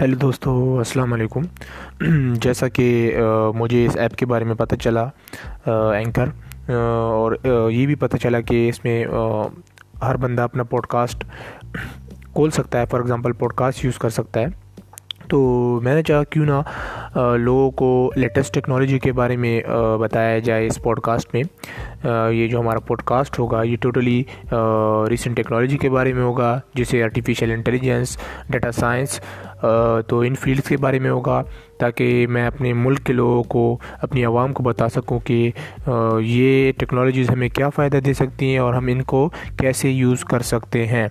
Hello دوستو، السلام علیکم۔ جیسا کہ مجھے اس ایپ کے بارے میں پتہ چلا اینکر اور یہ بھی پتہ چلا کہ اس میں ہر بندہ اپنا پوڈ کاسٹ کھول سکتا ہے، for example podcast use کر سکتا ہے۔ تو میں نے چاہا کیوں نہ لوگوں کو لیٹسٹ ٹیکنالوجی کے بارے میں بتایا جائے اس پوڈ کاسٹ میں یہ جو ہمارا پوڈ کاسٹ ہوگا، یہ ٹوٹلی ریسنٹ ٹیکنالوجی کے بارے میں ہوگا جیسے آرٹیفیشیل انٹیلیجنس ڈیٹا سائنس تو ان فیلڈس کے بارے میں ہوگا تاکہ میں اپنے ملک کے لوگوں کو، اپنی عوام کو بتا سکوں کہ یہ ٹیکنالوجیز ہمیں کیا فائدہ دے سکتی ہیں اور ہم ان کو کیسے یوز کر سکتے ہیں۔